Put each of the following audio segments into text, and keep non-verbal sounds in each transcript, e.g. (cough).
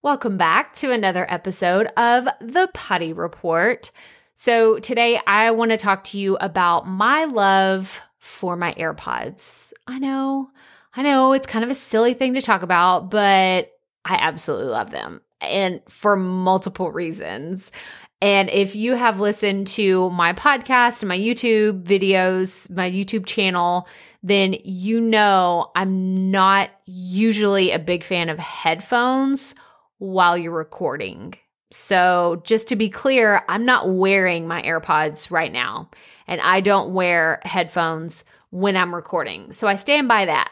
Welcome back to another episode of the Putty Report. So, today I want to talk to you about my love for my AirPods. I know, I know it's kind of a silly thing to talk about, but I absolutely love them and for multiple reasons. And if you have listened to my podcast and my YouTube videos, my YouTube channel, then you know I'm not usually a big fan of headphones while you're recording. So, just to be clear, I'm not wearing my AirPods right now, and I don't wear headphones when I'm recording. So, I stand by that.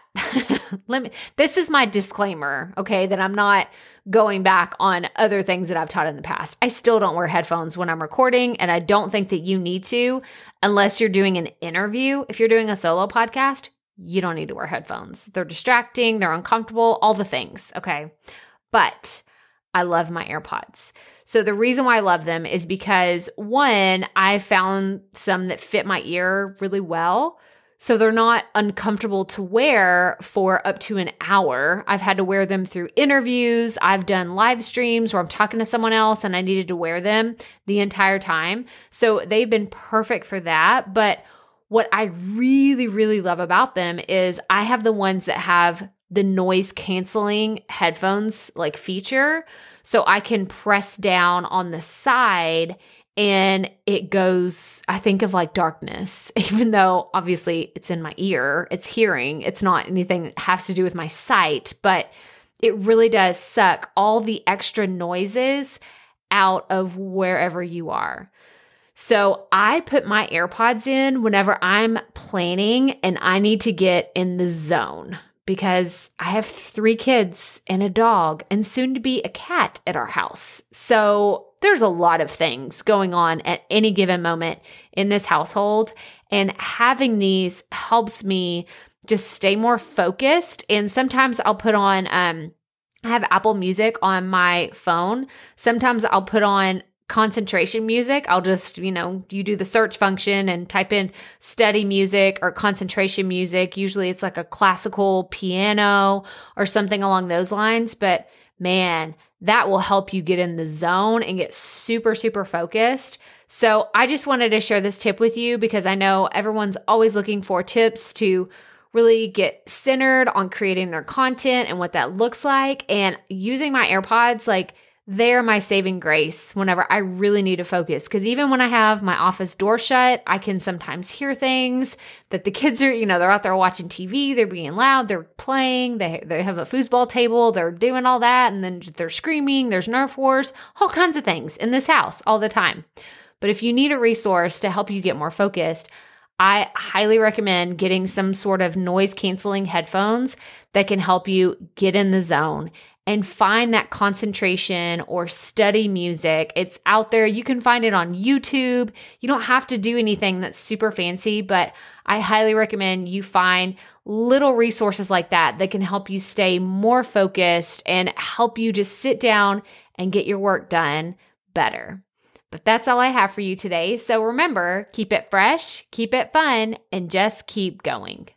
(laughs) Let me This is my disclaimer, okay, that I'm not going back on other things that I've taught in the past. I still don't wear headphones when I'm recording, and I don't think that you need to unless you're doing an interview. If you're doing a solo podcast, you don't need to wear headphones. They're distracting, they're uncomfortable, all the things, okay? But I love my AirPods. So the reason why I love them is because one, I found some that fit my ear really well. So they're not uncomfortable to wear for up to an hour. I've had to wear them through interviews. I've done live streams where I'm talking to someone else and I needed to wear them the entire time. So they've been perfect for that. But what I really, really love about them is I have the ones that have the noise canceling headphones like feature. So I can press down on the side and it goes, I think of like darkness, (laughs) even though obviously it's in my ear, it's hearing, it's not anything that has to do with my sight, but it really does suck all the extra noises out of wherever you are. So I put my AirPods in whenever I'm planning and I need to get in the zone because I have three kids and a dog and soon to be a cat at our house. So there's a lot of things going on at any given moment in this household. And having these helps me just stay more focused. And sometimes I'll put on, um, I have Apple Music on my phone. Sometimes I'll put on concentration music, I'll just, you know, you do the search function and type in study music or concentration music. Usually it's like a classical piano or something along those lines. But man, that will help you get in the zone and get super, super focused. So I just wanted to share this tip with you because I know everyone's always looking for tips to really get centered on creating their content and what that looks like. And using my AirPods, like, they're my saving grace whenever I really need to focus. Because even when I have my office door shut, I can sometimes hear things that the (laughs) kids are, you know, they're out there watching TV, they're being loud, they're playing, they, they have a foosball table, they're doing all that, and then they're screaming, there's Nerf wars, all kinds of things in this house all the time. But if you need a resource to help you get more focused, I highly recommend getting some sort of noise canceling headphones that can help you get in the zone and find that concentration or study music. It's out there. You can find it on YouTube. You don't have to do anything that's super fancy, but I highly recommend you find little resources like that that can help you stay more focused and help you just sit down and get your work done better. But that's all I have for you today. So remember, keep it fresh, keep it fun, and just keep going.